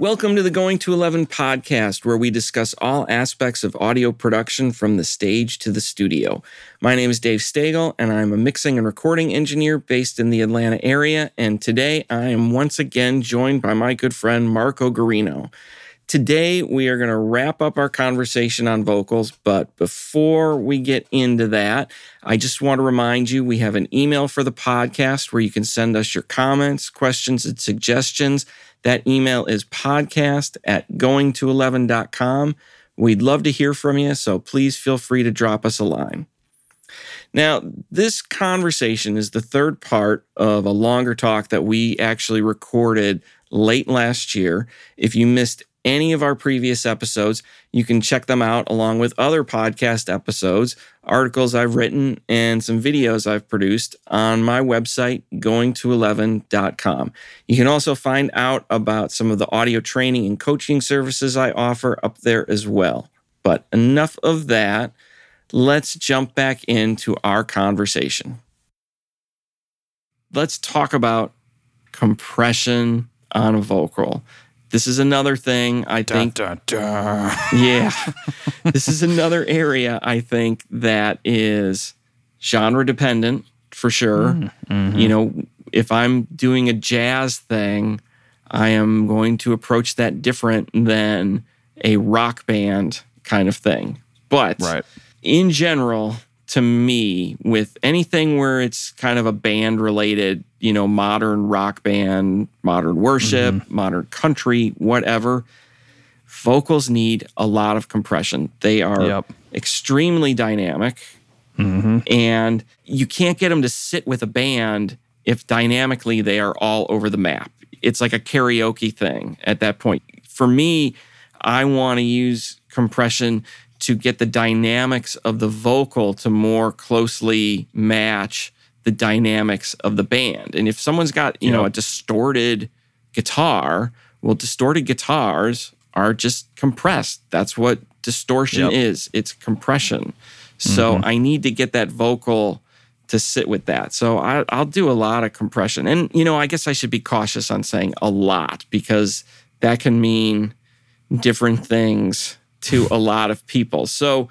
Welcome to the Going to 11 podcast, where we discuss all aspects of audio production from the stage to the studio. My name is Dave Stagl, and I'm a mixing and recording engineer based in the Atlanta area. And today I am once again joined by my good friend Marco Guarino. Today, we are going to wrap up our conversation on vocals. But before we get into that, I just want to remind you we have an email for the podcast where you can send us your comments, questions, and suggestions. That email is podcast at goingto11.com. We'd love to hear from you, so please feel free to drop us a line. Now, this conversation is the third part of a longer talk that we actually recorded late last year. If you missed any of our previous episodes. You can check them out along with other podcast episodes, articles I've written, and some videos I've produced on my website, goingto11.com. You can also find out about some of the audio training and coaching services I offer up there as well. But enough of that. Let's jump back into our conversation. Let's talk about compression on a vocal. This is another thing I think. Dun, dun. Yeah. this is another area I think that is genre dependent for sure. Mm-hmm. You know, if I'm doing a jazz thing, I am going to approach that different than a rock band kind of thing. But Right. in general, to me, with anything where it's kind of a band related, you know, modern rock band, modern worship, modern country, whatever, vocals need a lot of compression. They are Yep. extremely dynamic Mm-hmm. and you can't get them to sit with a band if dynamically they are all over the map. It's like a karaoke thing at that point. For me, I want to use compression to get the dynamics of the vocal to more closely match the dynamics of the band. And if someone's got, you know, a distorted guitar, well, distorted guitars are just compressed. That's what distortion Yep. is. It's compression. So mm-hmm. I need to get that vocal to sit with that. So I, I'll do a lot of compression. And, you know, I guess I should be cautious on saying a lot because that can mean different things to a lot of people. So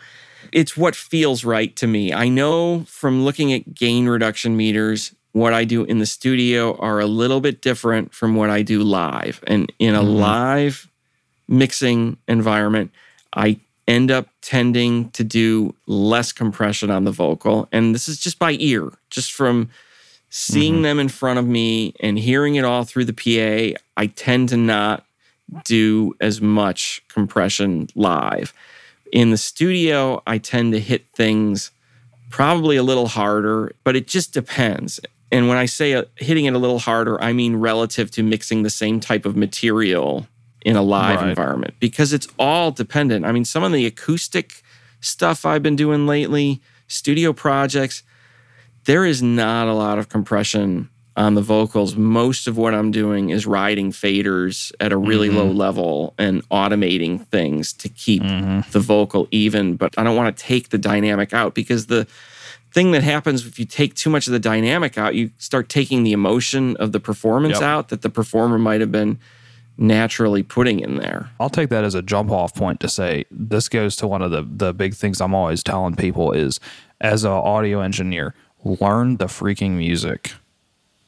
it's what feels right to me. I know from looking at gain reduction meters, what I do in the studio are a little bit different from what I do live. And in a mm-hmm. live mixing environment, I end up tending to do less compression on the vocal. And this is just by ear, just from seeing mm-hmm. them in front of me and hearing it all through the PA. I tend to not do as much compression live. In the studio, I tend to hit things probably a little harder, but it just depends. And when I say uh, hitting it a little harder, I mean relative to mixing the same type of material in a live Right. environment because it's all dependent. I mean, some of the acoustic stuff I've been doing lately, studio projects, there is not a lot of compression on the vocals. Most of what I'm doing is riding faders at a really low mm-hmm. level and automating things to keep mm-hmm. the vocal even. But I don't want to take the dynamic out because the thing that happens if you take too much of the dynamic out, you start taking the emotion of the performance Yep. out that the performer might have been naturally putting in there. I'll take that as a jump off point to say this goes to one of the the big things I'm always telling people is as an audio engineer, learn the freaking music.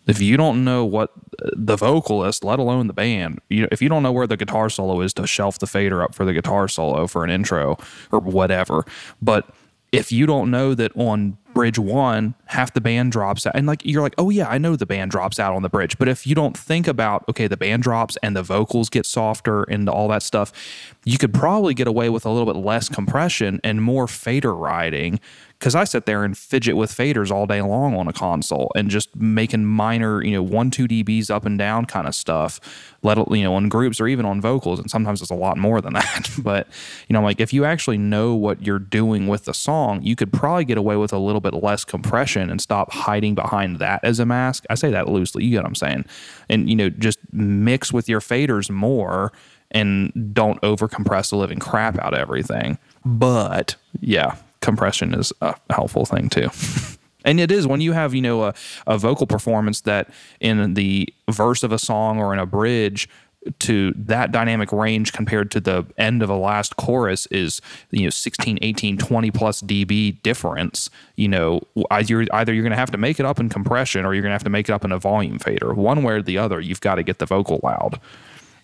If you don't know what the vocalist, let alone the band, you, if you don't know where the guitar solo is to shelf the fader up for the guitar solo for an intro or whatever, but if you don't know that on bridge one, half the band drops out, and like you're like, oh yeah, I know the band drops out on the bridge, but if you don't think about okay, the band drops and the vocals get softer and all that stuff, you could probably get away with a little bit less compression and more fader riding. Because I sit there and fidget with faders all day long on a console and just making minor, you know, one two dBs up and down kind of stuff. Let you know, on groups or even on vocals, and sometimes it's a lot more than that. but you know, like if you actually know what you're doing with the song, you could probably get away with a little bit less compression and stop hiding behind that as a mask. I say that loosely, you get what I'm saying, and you know, just mix with your faders more and don't over compress the living crap out of everything. But yeah, compression is a helpful thing too. And it is when you have, you know, a, a vocal performance that in the verse of a song or in a bridge to that dynamic range compared to the end of a last chorus is you know 16 18 20 plus db difference you know either, either you're going to have to make it up in compression or you're going to have to make it up in a volume fader one way or the other you've got to get the vocal loud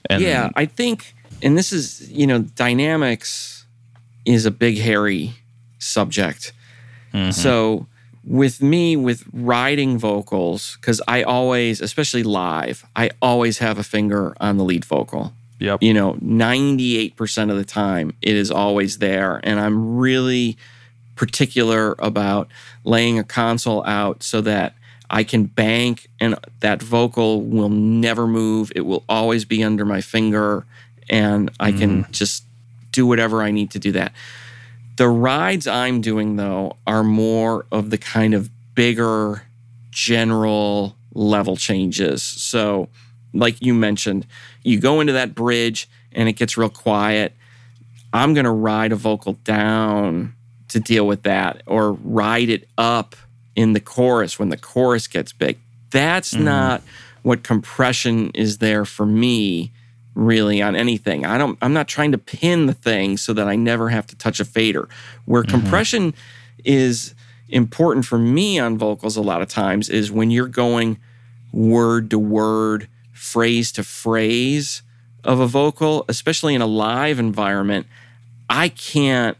and yeah i think and this is you know dynamics is a big hairy subject. Mm-hmm. so with me with writing vocals because i always especially live i always have a finger on the lead vocal. Yep. You know 98% of the time it is always there and i'm really particular about laying a console out so that i can bank and that vocal will never move. It will always be under my finger and i can mm. just do whatever i need to do that the rides I'm doing, though, are more of the kind of bigger general level changes. So, like you mentioned, you go into that bridge and it gets real quiet. I'm going to ride a vocal down to deal with that or ride it up in the chorus when the chorus gets big. That's mm-hmm. not what compression is there for me really on anything. I don't I'm not trying to pin the thing so that I never have to touch a fader. Where mm-hmm. compression is important for me on vocals a lot of times is when you're going word to word, phrase to phrase of a vocal, especially in a live environment, I can't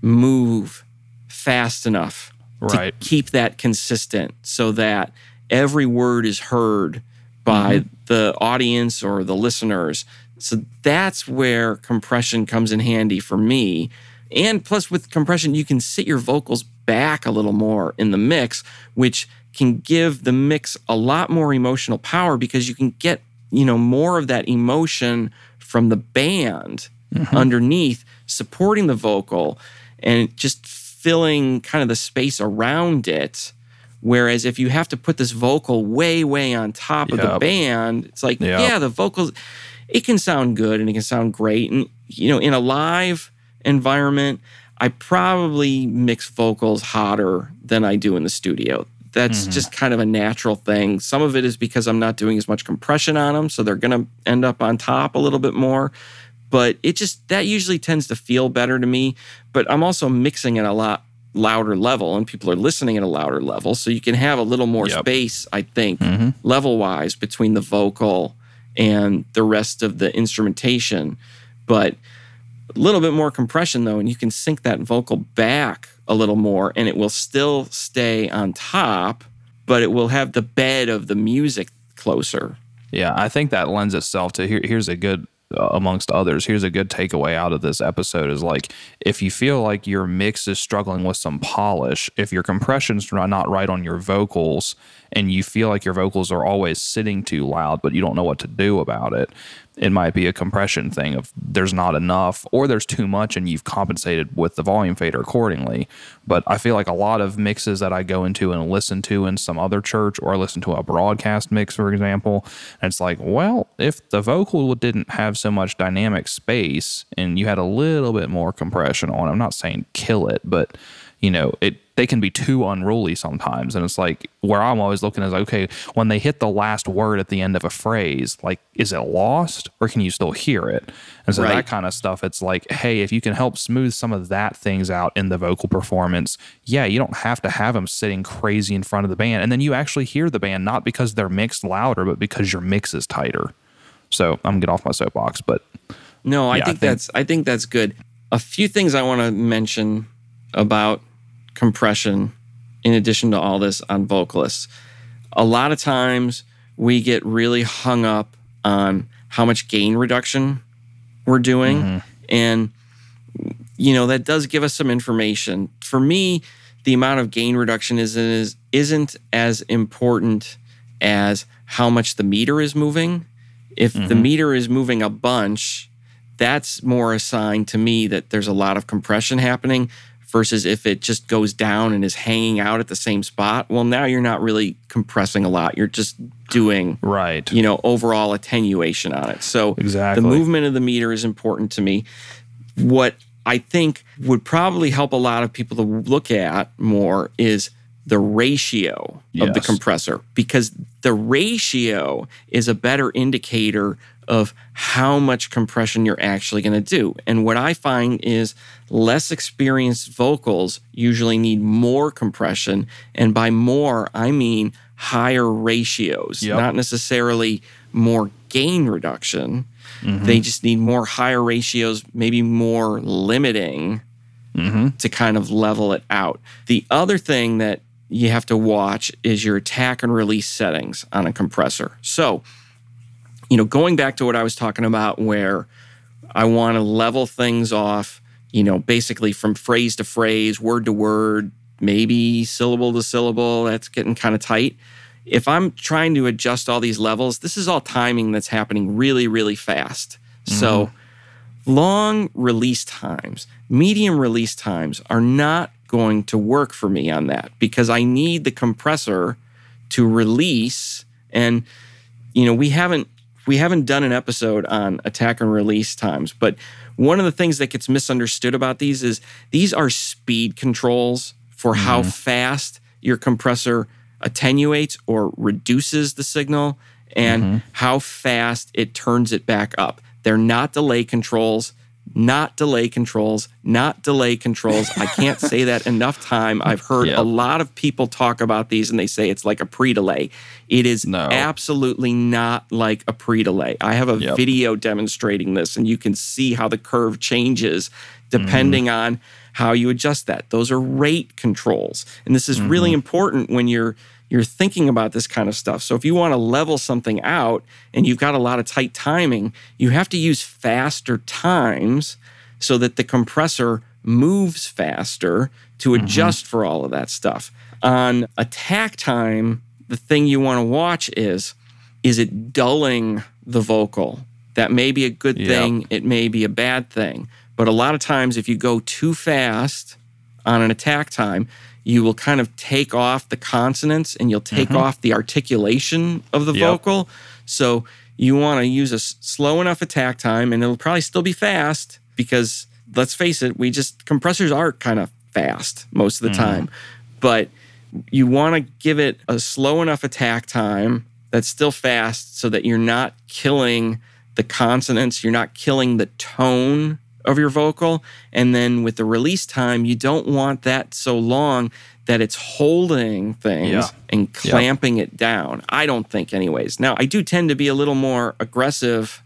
move fast enough right. to keep that consistent so that every word is heard by mm-hmm. the audience or the listeners. So that's where compression comes in handy for me. And plus, with compression, you can sit your vocals back a little more in the mix, which can give the mix a lot more emotional power because you can get, you know, more of that emotion from the band mm-hmm. underneath supporting the vocal and just filling kind of the space around it Whereas if you have to put this vocal way, way on top of the band, it's like, yep. yeah, the vocals, it can sound good and it can sound great. And, you know, in a live environment, I probably mix vocals hotter than I do in the studio. That's mm-hmm. just kind of a natural thing. Some of it is because I'm not doing as much compression on them, so they're going to end up on top a little bit more. But it just, that usually tends to feel better to me. But I'm also mixing it a lot louder level and people are listening at a louder level. So you can have a little more yep. space, I think, mm-hmm. level wise between the vocal and the rest of the instrumentation. But a little bit more compression though, and you can sync that vocal back a little more and it will still stay on top, but it will have the bed of the music closer. Yeah, I think that lends itself to here, here's a good amongst others. Here's a good takeaway out of this episode is like if you feel like your mix is struggling with some polish, if your compression's not right on your vocals and you feel like your vocals are always sitting too loud but you don't know what to do about it, it might be a compression thing of there's not enough or there's too much and you've compensated with the volume fader accordingly. But I feel like a lot of mixes that I go into and listen to in some other church or listen to a broadcast mix, for example, and it's like, well, if the vocal didn't have so much dynamic space and you had a little bit more compression on, I'm not saying kill it, but you know, it they can be too unruly sometimes. And it's like where I'm always looking is like, okay, when they hit the last word at the end of a phrase, like, is it lost or can you still hear it? And so right. that kind of stuff, it's like, hey, if you can help smooth some of that things out in the vocal performance, yeah, you don't have to have them sitting crazy in front of the band. And then you actually hear the band not because they're mixed louder, but because your mix is tighter. So I'm gonna get off my soapbox, but no, I, yeah, think, I think that's I think that's good. A few things I want to mention about compression in addition to all this on vocalists. A lot of times we get really hung up on how much gain reduction we're doing. Mm-hmm. And, you know, that does give us some information. For me, the amount of gain reduction is, is, isn't as important as how much the meter is moving. If mm-hmm. the meter is moving a bunch, that's more a sign to me that there's a lot of compression happening versus if it just goes down and is hanging out at the same spot well now you're not really compressing a lot. You're just doing right. you know overall attenuation on it. So exactly. the movement of the meter is important to me. What i think would probably help a lot of people to look at more is the ratio of the compressor because the ratio is a better indicator of how much compression you're actually going to do. And what I find is less experienced vocals usually need more compression. And by more, I mean higher ratios, Yep. not necessarily more gain reduction. Mm-hmm. They just need more higher ratios, maybe more limiting mm-hmm. to kind of level it out. The other thing that you have to watch is your attack and release settings on a compressor. So, you know, going back to what I was talking about, where I want to level things off, you know, basically from phrase to phrase, word to word, maybe syllable to syllable, that's getting kind of tight. If I'm trying to adjust all these levels, this is all timing that's happening really, really fast. So, mm-hmm. long release times, medium release times are not going to work for me on that because I need the compressor to release and you know we haven't we haven't done an episode on attack and release times but one of the things that gets misunderstood about these is these are speed controls for how mm-hmm. fast your compressor attenuates or reduces the signal and mm-hmm. how fast it turns it back up. They're not delay controls not delay controls, not delay controls. I can't say that enough time. I've heard Yep. a lot of people talk about these and they say it's like a pre-delay. It is No. absolutely not like a pre-delay. I have a Yep. video demonstrating this and you can see how the curve changes depending Mm-hmm. on how you adjust that. Those are rate controls. And this is really Mm-hmm. important when you're you're thinking about this kind of stuff. So if you want to level something out and you've got a lot of tight timing, you have to use faster times so that the compressor moves faster to mm-hmm. adjust for all of that stuff. On attack time, the thing you want to watch is is it dulling the vocal? That may be a good Yep. thing, it may be a bad thing. But a lot of times if you go too fast on an attack time, you will kind of take off the consonants and you'll take off the articulation of the Mm-hmm. Yep. vocal. So you want to use a slow enough attack time and it'll probably still be fast because let's face it, we just compressors are kind of fast most of the Mm-hmm. time. But you want to give it a slow enough attack time that's still fast so that you're not killing the consonants, you're not killing the tone of your vocal. And then with the release time, you don't want that so long that it's holding things Yeah. and clamping it down. I don't think, anyways. Now, I do tend to be a little more aggressive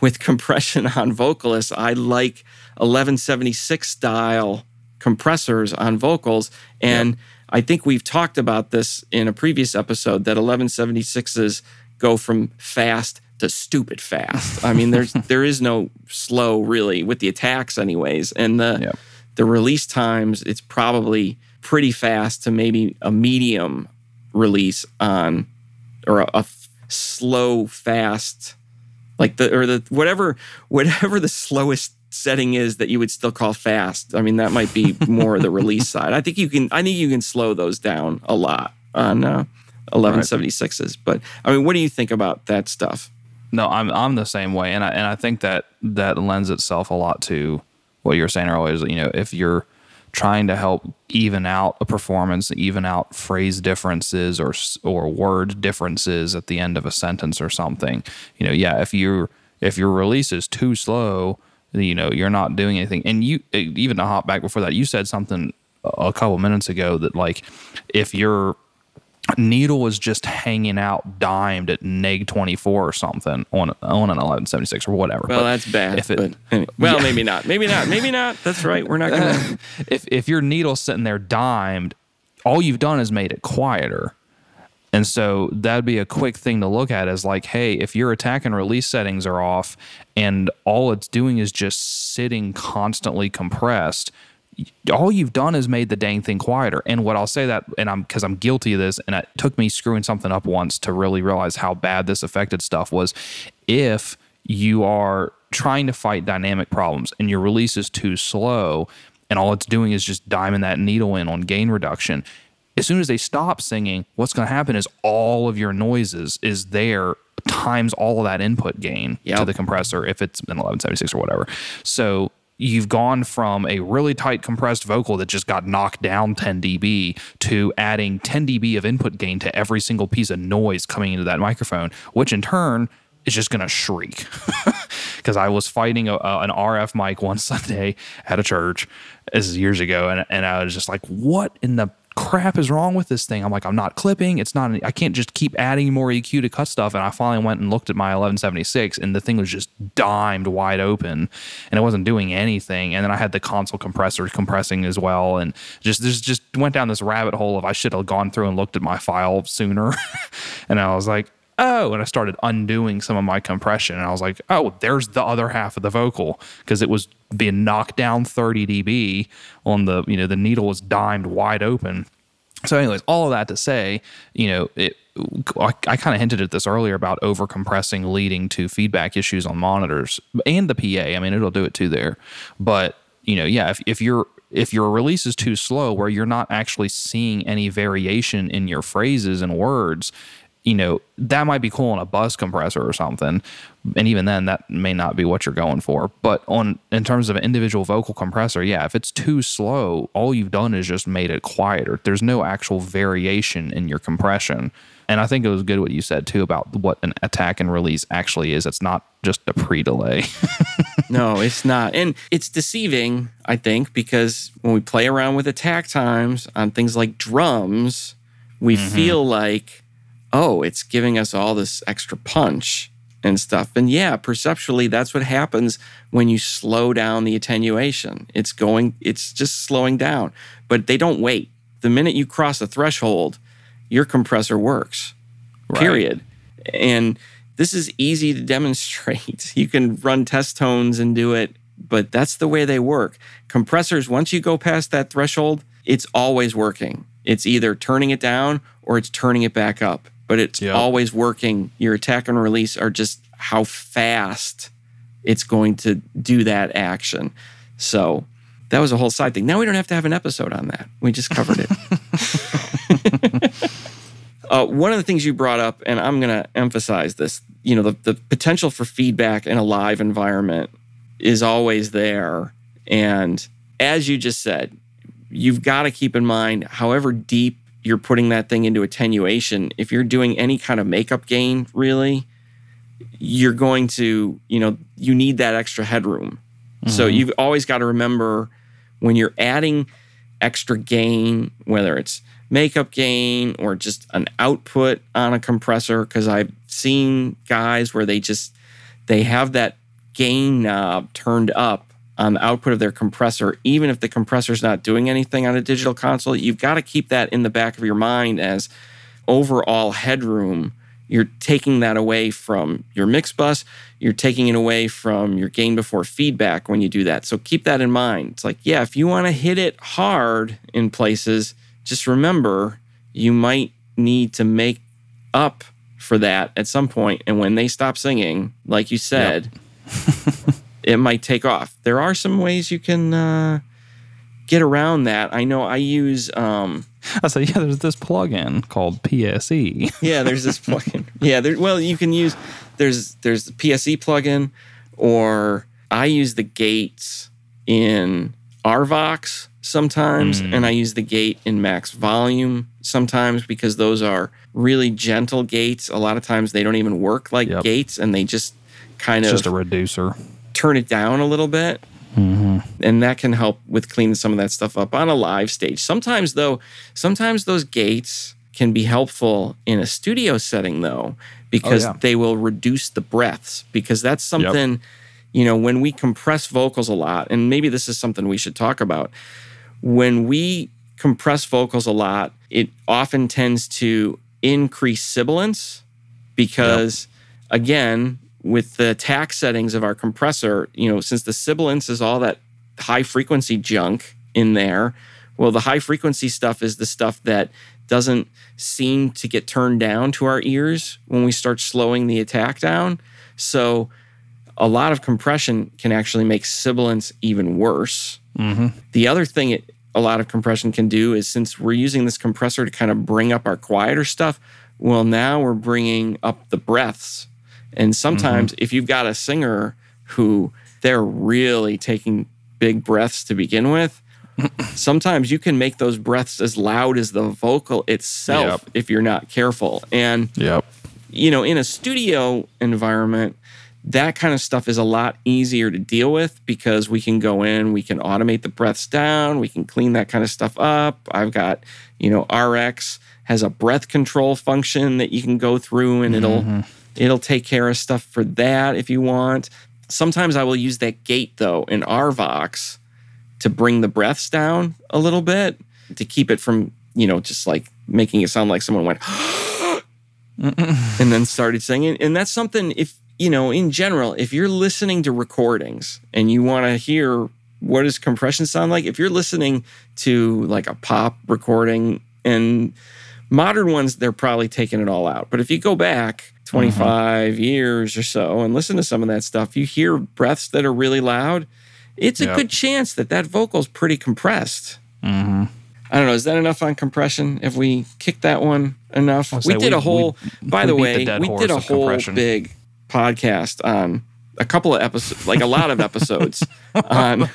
with compression on vocalists. I like 1176 style compressors on vocals. And I think we've talked about this in a previous episode that 1176s go from fast to stupid fast. I mean, there's there is no slow really with the attacks, anyways. And the Yep. the release times, it's probably pretty fast to maybe a medium release on or a slow fast like the or the whatever whatever the slowest setting is that you would still call fast. I mean, that might be more the release side. I think you can I think you can slow those down a lot on uh 1176s. But I mean, what do you think about that stuff? No, I'm I'm the same way, and I and I think that that lends itself a lot to what you were saying earlier. Is you know if you're trying to help even out a performance, even out phrase differences or or word differences at the end of a sentence or something, you know, yeah, if you if your release is too slow, you know, you're not doing anything. And you even to hop back before that, you said something a couple minutes ago that like if you're needle was just hanging out dimed at neg 24 or something on on an 1176 or whatever Well, But that's bad. if it- but anyway, well, Yeah. maybe not. Maybe not. Maybe not. That's right. We're not gonna. if if your needle's sitting there dimed all you've done is made it quieter and so that'd be a quick thing to look at is like hey if your attack and release settings are off and all it's doing is just sitting constantly compressed all you've done is made the dang thing quieter. And what I'll say that, and I'm because I'm guilty of this, and it took me screwing something up once to really realize how bad this affected stuff was. If you are trying to fight dynamic problems and your release is too slow, and all it's doing is just diming that needle in on gain reduction. As soon as they stop singing, what's going to happen is all of your noises is there times all of that input gain to the compressor if it's an 1176 or whatever. So you've gone from a really tight compressed vocal that just got knocked down 10 dB to adding 10 dB of input gain to every single piece of noise coming into that microphone, which in turn is just going to shriek. Because I was fighting a, a, an RF mic one Sunday at a church, this is years ago, and, and I was just like, what in the crap is wrong with this thing? I'm like, I'm not clipping. It's not, I can't just keep adding more EQ to cut stuff. And I finally went and looked at my 1176 and the thing was just dimed wide open and it wasn't doing anything. And then I had the console compressor compressing as well. And just, just, just went down this rabbit hole of I should have gone through and looked at my file sooner. and I was like, oh, and I started undoing some of my compression. And I was like, oh, there's the other half of the vocal because it was being knocked down 30 dB on the, you know, the needle was dimed wide open. So, anyways, all of that to say, you know, it, I, I kind of hinted at this earlier about over compressing leading to feedback issues on monitors and the PA. I mean, it'll do it too there. But, you know, yeah, if, if you're if your release is too slow where you're not actually seeing any variation in your phrases and words you know, that might be cool on a bus compressor or something. And even then that may not be what you're going for. But on in terms of an individual vocal compressor, yeah, if it's too slow, all you've done is just made it quieter. There's no actual variation in your compression. And I think it was good what you said too about what an attack and release actually is. It's not just a pre delay. no, it's not. And it's deceiving, I think, because when we play around with attack times on things like drums, we mm-hmm. feel like oh, it's giving us all this extra punch and stuff. And yeah, perceptually, that's what happens when you slow down the attenuation. It's going, it's just slowing down, but they don't wait. The minute you cross a threshold, your compressor works, right. period. And this is easy to demonstrate. You can run test tones and do it, but that's the way they work. Compressors, once you go past that threshold, it's always working. It's either turning it down or it's turning it back up but it's yep. always working. Your attack and release are just how fast it's going to do that action. So that was a whole side thing. Now we don't have to have an episode on that. We just covered it. uh, one of the things you brought up, and I'm going to emphasize this, you know, the, the potential for feedback in a live environment is always there. And as you just said, you've got to keep in mind, however deep you're putting that thing into attenuation, if you're doing any kind of makeup gain, really, you're going to, you know, you need that extra headroom. Mm-hmm. So you've always got to remember when you're adding extra gain, whether it's makeup gain or just an output on a compressor, because I've seen guys where they just they have that gain knob turned up on the output of their compressor, even if the compressor is not doing anything on a digital console, you've got to keep that in the back of your mind as overall headroom. You're taking that away from your mix bus. You're taking it away from your gain before feedback when you do that. So keep that in mind. It's like, yeah, if you want to hit it hard in places, just remember you might need to make up for that at some point. And when they stop singing, like you said, yep. it might take off. There are some ways you can uh, get around that. I know I use. Um, I say, yeah, there's this plugin called PSE. yeah, there's this plugin. Yeah, there, well, you can use. There's there's the PSE plugin, or I use the gates in RVox sometimes, mm. and I use the gate in MaxxVolume sometimes because those are really gentle gates. A lot of times they don't even work like yep. gates, and they just kind it's of just a reducer turn it down a little bit. Mm-hmm. And that can help with cleaning some of that stuff up on a live stage. Sometimes, though, sometimes those gates can be helpful in a studio setting, though, because oh, yeah. they will reduce the breaths. Because that's something, yep. you know, when we compress vocals a lot, and maybe this is something we should talk about. When we compress vocals a lot, it often tends to increase sibilance because, yep. again, with the attack settings of our compressor, you know, since the sibilance is all that high frequency junk in there, well, the high frequency stuff is the stuff that doesn't seem to get turned down to our ears when we start slowing the attack down. So a lot of compression can actually make sibilance even worse. Mm-hmm. The other thing it, a lot of compression can do is since we're using this compressor to kind of bring up our quieter stuff, well, now we're bringing up the breaths and sometimes mm-hmm. if you've got a singer who they're really taking big breaths to begin with, sometimes you can make those breaths as loud as the vocal itself Yep. if you're not careful. And Yep. you know, in a studio environment, that kind of stuff is a lot easier to deal with because we can go in, we can automate the breaths down, we can clean that kind of stuff up. I've got, you know, RX has a breath control function that you can go through and it'll it'll take care of stuff for that if you want. Sometimes I will use that gate though in RVox to bring the breaths down a little bit to keep it from, you know, just like making it sound like someone went and then started singing. And that's something if you know, in general, if you're listening to recordings and you want to hear what does compression sound like, if you're listening to like a pop recording and modern ones, they're probably taking it all out. But if you go back 25 years or so and listen to some of that stuff, you hear breaths that are really loud. It's a Yep. good chance that that vocal's pretty compressed. hmm I don't know. Is that enough on compression? Have we kicked that one enough? We did we- a whole. we- by we the beat the way, we did a whole big podcast on a couple of episodes, like a lot of episodes on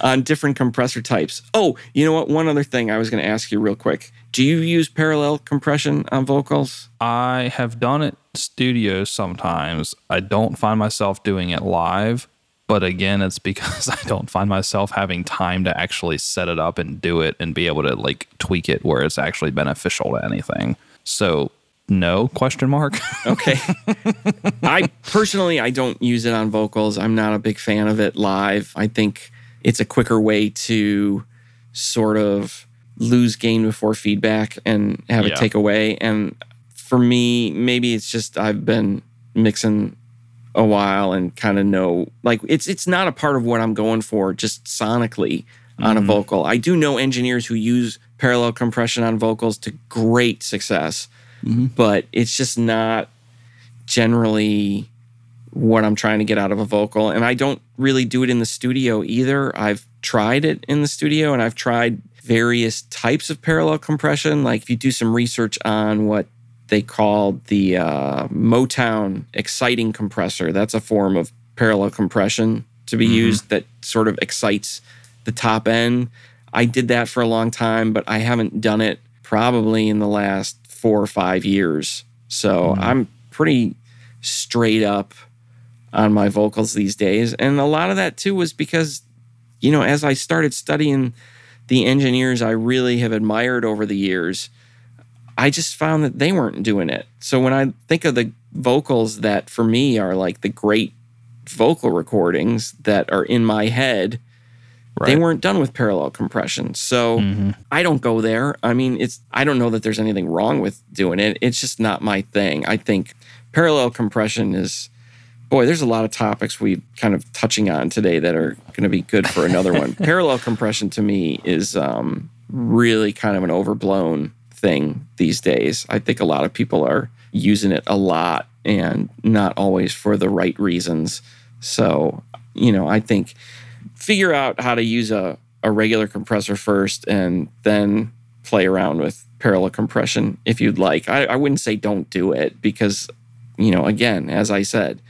on different compressor types. Oh, you know what? One other thing I was going to ask you real quick. Do you use parallel compression on vocals? I have done it studio sometimes. I don't find myself doing it live, but again, it's because I don't find myself having time to actually set it up and do it and be able to like tweak it where it's actually beneficial to anything. So, no question mark. Okay. I personally I don't use it on vocals. I'm not a big fan of it live. I think it's a quicker way to sort of lose gain before feedback and have it take away. And for me, maybe it's just I've been mixing a while and kind of know like it's it's not a part of what I'm going for just sonically on a mm. vocal. I do know engineers who use parallel compression on vocals to great success, but it's just not generally what I'm trying to get out of a vocal. And I don't really do it in the studio either. I've tried it in the studio and I've tried various types of parallel compression. Like if you do some research on what they called the uh, Motown exciting compressor, that's a form of parallel compression to be used that sort of excites the top end. I did that for a long time, but I haven't done it probably in the last four or five years. So mm-hmm. I'm pretty straight up on my vocals these days. And a lot of that too was because, you know, as I started studying the engineers I really have admired over the years, I just found that they weren't doing it. So when I think of the vocals that for me are like the great vocal recordings that are in my head, they weren't done with parallel compression. So I don't go there. I mean, it's I don't know that there's anything wrong with doing it. It's just not my thing. I think parallel compression is boy, there's a lot of topics we kind of touching on today that are going to be good for another one. parallel compression to me is um, really kind of an overblown thing these days. I think a lot of people are using it a lot and not always for the right reasons. So, you know, I think figure out how to use a, a regular compressor first and then play around with parallel compression if you'd like. I, I wouldn't say don't do it because, you know, again, as I said,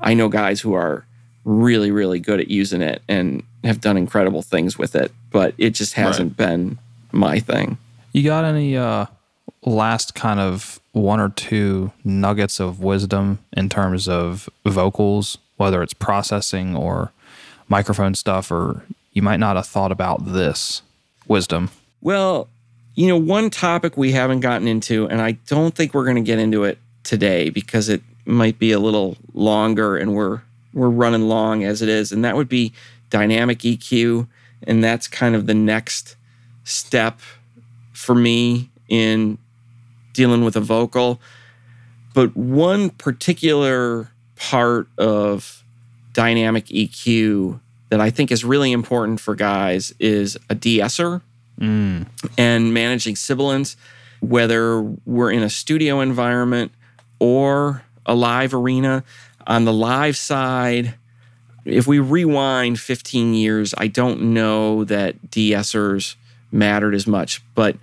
I know guys who are really, really good at using it and have done incredible things with it, but it just hasn't been my thing. You got any uh last kind of one or two nuggets of wisdom in terms of vocals, whether it's processing or microphone stuff, or you might not have thought about this wisdom? Well, you know, one topic we haven't gotten into, and I don't think we're going to get into it today because it might be a little longer, and we're we're running long as it is, and that would be dynamic EQ, and that's kind of the next step for me in dealing with a vocal. But one particular part of dynamic EQ that I think is really important for guys is a de-esser mm. and managing sibilance, whether we're in a studio environment or a live arena. On the live side, if we rewind 15 years, I don't know that de-essers mattered as much, but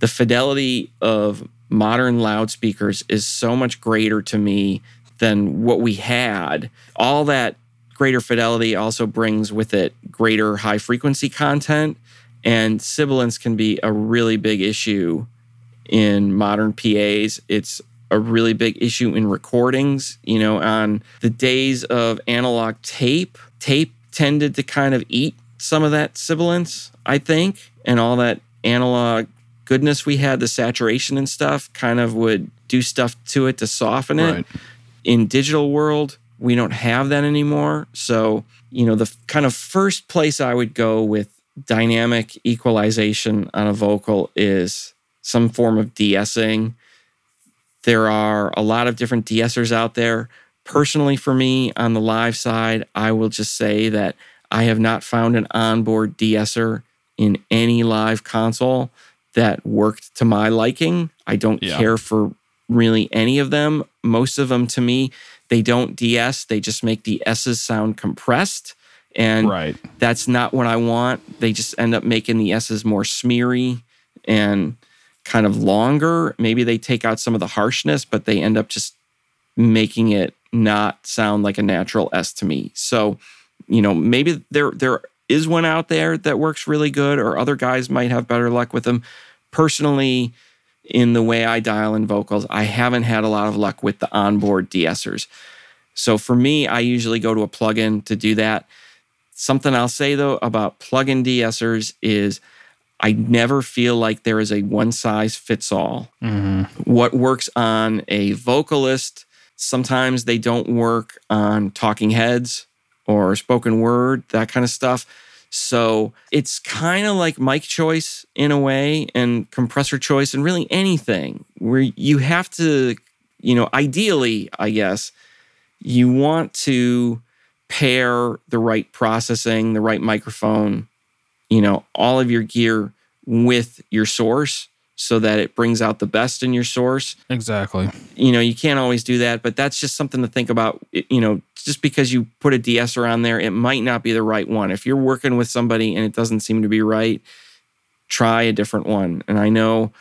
the fidelity of modern loudspeakers is so much greater to me than what we had. All that greater fidelity also brings with it greater high frequency content. And sibilance can be a really big issue in modern PAs. It's a really big issue in recordings. You know, on the days of analog tape, tape tended to kind of eat some of that sibilance, I think, and all that analog goodness we had, the saturation and stuff, kind of would do stuff to it to soften it. Right. In digital world, we don't have that anymore. So, you know, the kind of first place I would go with dynamic equalization on a vocal is some form of de-essing. There are a lot of different de-essers out there. Personally, for me on the live side, I will just say that I have not found an onboard de-esser in any live console that worked to my liking. I don't Yeah. care for really any of them. Most of them to me, they don't de-ess, they just make the S's sound compressed. And Right. that's not what I want. They just end up making the S's more smeary and kind of longer. Maybe they take out some of the harshness, but they end up just making it not sound like a natural S to me. So, you know, maybe there there is one out there that works really good, or other guys might have better luck with them. Personally, in the way I dial in vocals, I haven't had a lot of luck with the onboard de-essers. So for me, I usually go to a plugin to do that. Something I'll say though about plugin de-essers is I never feel like there is a one size fits all. Mm-hmm. What works on a vocalist, sometimes they don't work on talking heads or spoken word, that kind of stuff. So it's kind of like mic choice in a way and compressor choice and really anything where you have to, you know, ideally, I guess, you want to pair the right processing, the right microphone, you know, all of your gear with your source so that it brings out the best in your source. Exactly. You know, you can't always do that, but that's just something to think about. You know, just because you put a de-esser on there, it might not be the right one. If you're working with somebody and it doesn't seem to be right, try a different one. And I know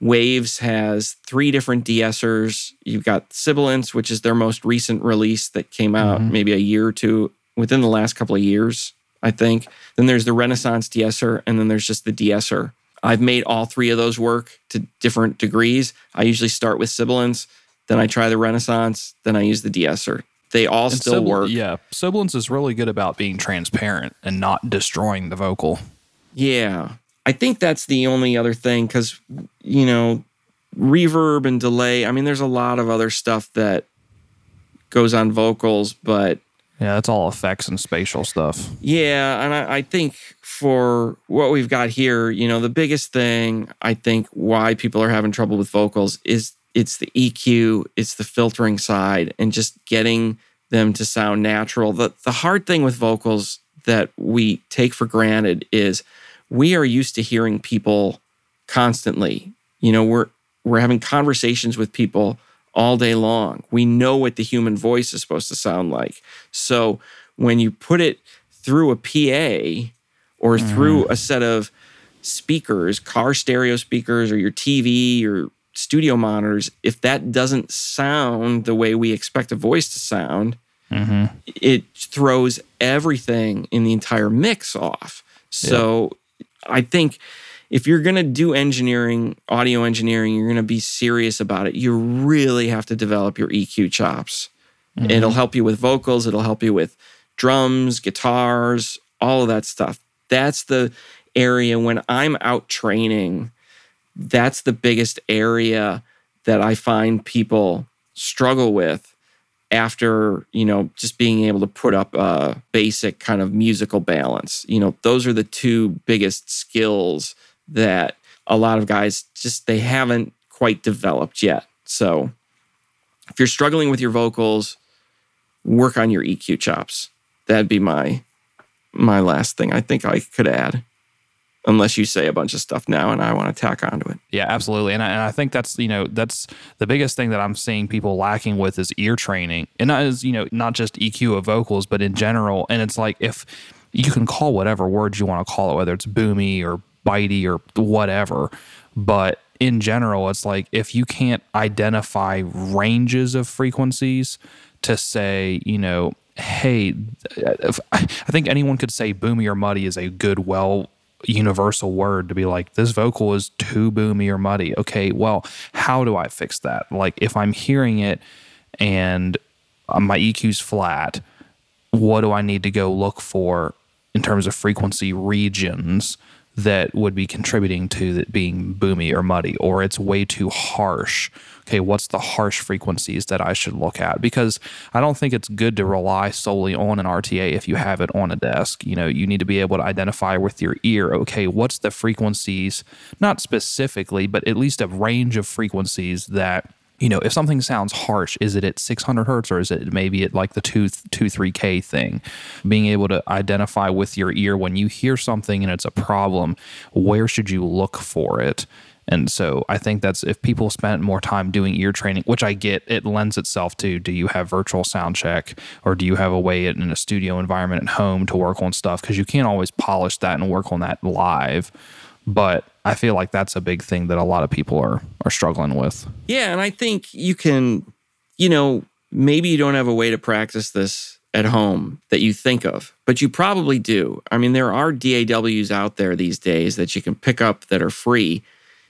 Waves has three different de-essers. You've got Sibilance, which is their most recent release that came out mm-hmm. maybe a year or two within the last couple of years, I think. Then there's the Renaissance de-esser, and then there's just the de-esser. I've made all three of those work to different degrees. I usually start with Sibilance, then I try the Renaissance, then I use the de-esser. They all And still work. Yeah. Sibilance is really good about being transparent and not destroying the vocal. Yeah. I think that's the only other thing because, you know, reverb and delay. I mean, there's a lot of other stuff that goes on vocals, but Yeah, that's all effects and spatial stuff. yeah. And I, I think for what we've got here, you know, the biggest thing I think why people are having trouble with vocals is it's the EQ, it's the filtering side, and just getting them to sound natural. The, the hard thing with vocals that we take for granted is we are used to hearing people constantly. You know, we're we're having conversations with people all day long. We know what the human voice is supposed to sound like. So when you put it through a PA or through mm-hmm. a set of speakers, car stereo speakers, or your TV or studio monitors, if that doesn't sound the way we expect a voice to sound, mm-hmm. it throws everything in the entire mix off. So I think if you're going to do engineering, audio engineering, you're going to be serious about it. You really have to develop your EQ chops. Mm-hmm. It'll help you with vocals, it'll help you with drums, guitars, all of that stuff. That's the area when I'm out training, that's the biggest area that I find people struggle with after you know just being able to put up a basic kind of musical balance. You know those are the two biggest skills that a lot of guys just they haven't quite developed yet. So if you're struggling with your vocals work on your eq chops. That'd be my my last thing i think i could add unless you say a bunch of stuff now and i want to tack onto it Yeah, absolutely. And I, and I think that's, you know, that's the biggest thing that I'm seeing people lacking with is ear training. And that is, you know, not just EQ of vocals, but in general. And it's like if you can call whatever words you want to call it, whether it's boomy or bitey or whatever. But in general, it's like if you can't identify ranges of frequencies to say, you know, hey, I think anyone could say boomy or muddy is a good, well universal word to be like this vocal is too boomy or muddy. Okay, well, how do I fix that? Like if I'm hearing it and uh, my EQ's flat, what do I need to go look for in terms of frequency regions that would be contributing to it being boomy or muddy or it's way too harsh okay, what's the harsh frequencies that I should look at? Because I don't think it's good to rely solely on an RTA if you have it on a desk. You know, you need to be able to identify with your ear, okay, what's the frequencies, not specifically, but at least a range of frequencies that you know, if something sounds harsh, is it at 600 hertz or is it maybe at like the 2 2 3k thing? Being able to identify with your ear when you hear something and it's a problem, where should you look for it? And so I think that's if people spent more time doing ear training, which I get, it lends itself to do you have virtual sound check or do you have a way in a studio environment at home to work on stuff? Because you can't always polish that and work on that live. But I feel like that's a big thing that a lot of people are are struggling with. Yeah, and I think you can, you know, maybe you don't have a way to practice this at home that you think of, but you probably do. I mean, there are DAWs out there these days that you can pick up that are free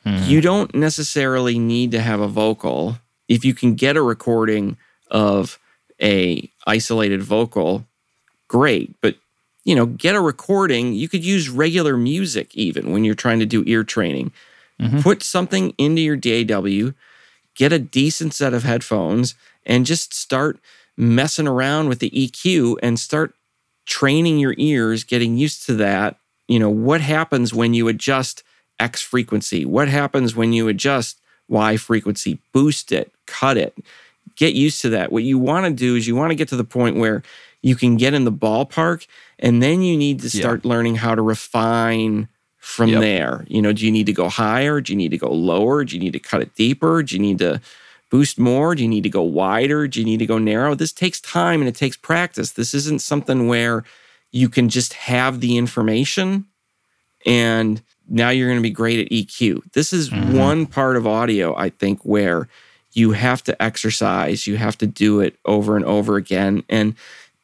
Mm-hmm. You don't necessarily need to have a vocal. If you can get a recording of a isolated vocal, great. But you know, get a recording. You could use regular music even when you're trying to do ear training. Mm-hmm. Put something into your DAW, get a decent set of headphones, and just start messing around with the EQ and start training your ears, getting used to that. You know, what happens when you adjust X frequency? What happens when you adjust Y frequency? Boost it, cut it. Get used to that. What you want to do is you want to get to the point where you can get in the ballpark and then you need to start yeah. learning how to refine from yep. there. You know, do you need to go higher? Do you need to go lower? Do you need to cut it deeper? Do you need to boost more? Do you need to go wider? Do you need to go narrow? This takes time and it takes practice. This isn't something where you can just have the information and now you're going to be great at EQ. This is mm-hmm. one part of audio, I think, where you have to exercise, you have to do it over and over again. And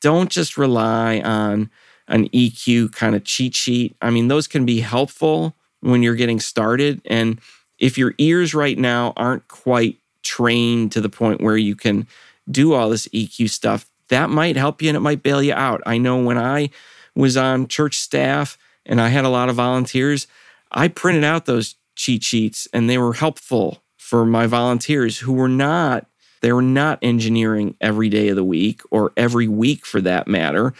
don't just rely on an EQ kind of cheat sheet. I mean, those can be helpful when you're getting started. And if your ears right now aren't quite trained to the point where you can do all this EQ stuff, that might help you and it might bail you out. I know when I was on church staff and I had a lot of volunteers, I printed out those cheat sheets and they were helpful for my volunteers who were not they were not engineering every day of the week or every week for that matter.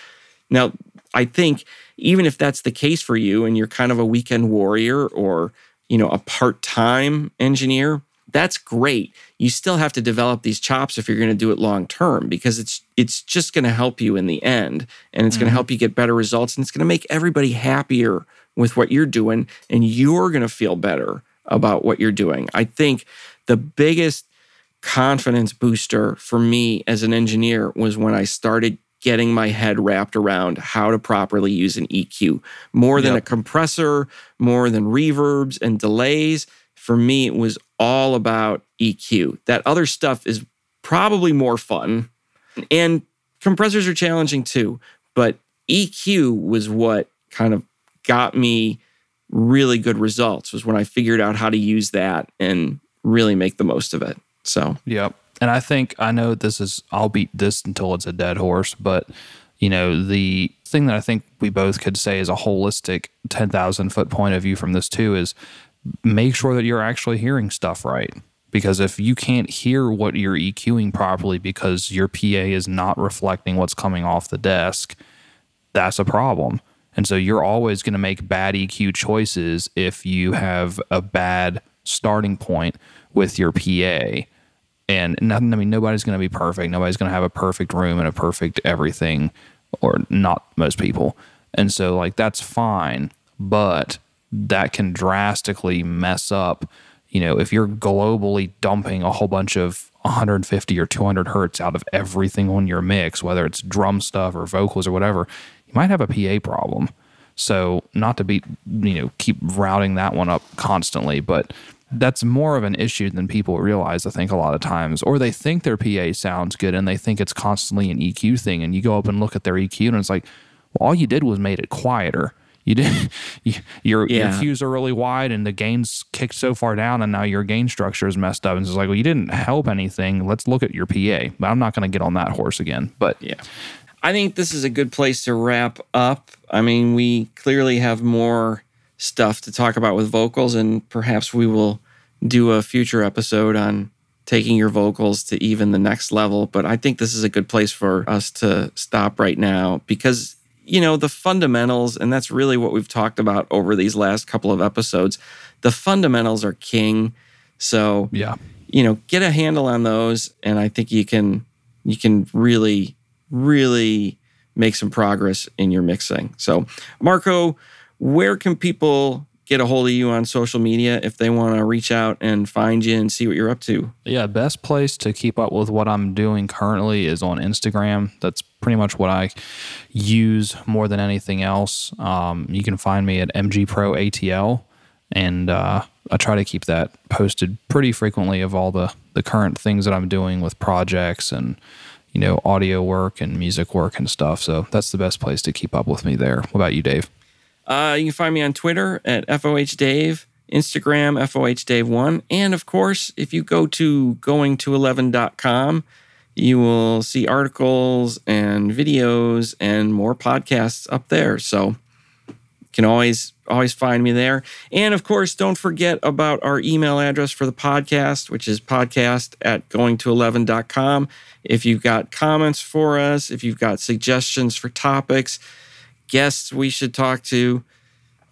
Now, I think even if that's the case for you and you're kind of a weekend warrior or, you know, a part-time engineer, that's great. You still have to develop these chops if you're going to do it long term because it's it's just going to help you in the end and it's mm-hmm. going to help you get better results and it's going to make everybody happier with what you're doing and you're going to feel better about what you're doing. I think the biggest confidence booster for me as an engineer was when I started getting my head wrapped around how to properly use an EQ more than yep. a compressor, more than reverbs and delays. For me, it was all about EQ. That other stuff is probably more fun. And compressors are challenging too, but EQ was what kind of got me really good results was when I figured out how to use that and really make the most of it. So, yep. And I think I know this is, I'll beat this until it's a dead horse, but you know, the thing that I think we both could say is a holistic 10,000 foot point of view from this too is make sure that you're actually hearing stuff right. Because if you can't hear what you're EQing properly because your PA is not reflecting what's coming off the desk, that's a problem. And so you're always going to make bad EQ choices if you have a bad starting point with your PA. And nothing, I mean, nobody's going to be perfect. Nobody's going to have a perfect room and a perfect everything, or not most people. And so, like, that's fine. But that can drastically mess up. You know, if you're globally dumping a whole bunch of 150 or 200 hertz out of everything on your mix, whether it's drum stuff or vocals or whatever, you might have a PA problem. So not to be, you know, keep routing that one up constantly, but that's more of an issue than people realize, I think, a lot of times. Or they think their PA sounds good and they think it's constantly an EQ thing. And you go up and look at their EQ and it's like, well, all you did was made it quieter. You did you, your Yeah. your Qs are really wide and the gain's kicked so far down and now your gain structure is messed up. And it's like, well, you didn't help anything. Let's look at your PA. But I'm not going to get on that horse again. But Yeah. I think this is a good place to wrap up. I mean, we clearly have more stuff to talk about with vocals, and perhaps we will do a future episode on taking your vocals to even the next level. But I think this is a good place for us to stop right now because, you know, the fundamentals, and that's really what we've talked about over these last couple of episodes, the fundamentals are king. So, yeah, you know get a handle on those and i think you can you can really really make some progress in your mixing so marco where can people get a hold of you on social media if they want to reach out and find you and see what you're up to Yeah, best place to keep up with what I'm doing currently is on Instagram. That's pretty much what I use more than anything else. Um, you can find me at MG Pro ATL, and uh, I try to keep that posted pretty frequently of all the the current things that I'm doing with projects and you know audio work and music work and stuff. So that's the best place to keep up with me there. What about you, Dave? Uh, you can find me on Twitter at FOHDave, Instagram, FOHDave1. And of course, if you go to goingto11.com, you will see articles and videos and more podcasts up there. So you can always always find me there. And of course, don't forget about our email address for the podcast, which is podcast at goingto11.com. If you've got comments for us, if you've got suggestions for topics, guests we should talk to,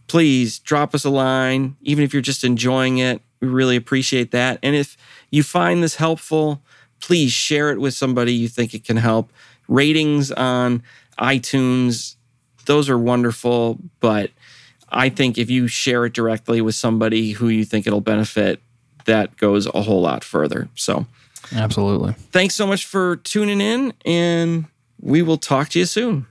please drop us a line, even if you're just enjoying it. We really appreciate that. And if you find this helpful, please share it with somebody you think it can help. Ratings on iTunes, those are wonderful, but I think if you share it directly with somebody who you think it'll benefit, that goes a whole lot further. So, Absolutely. thanks so much for tuning in, and we will talk to you soon.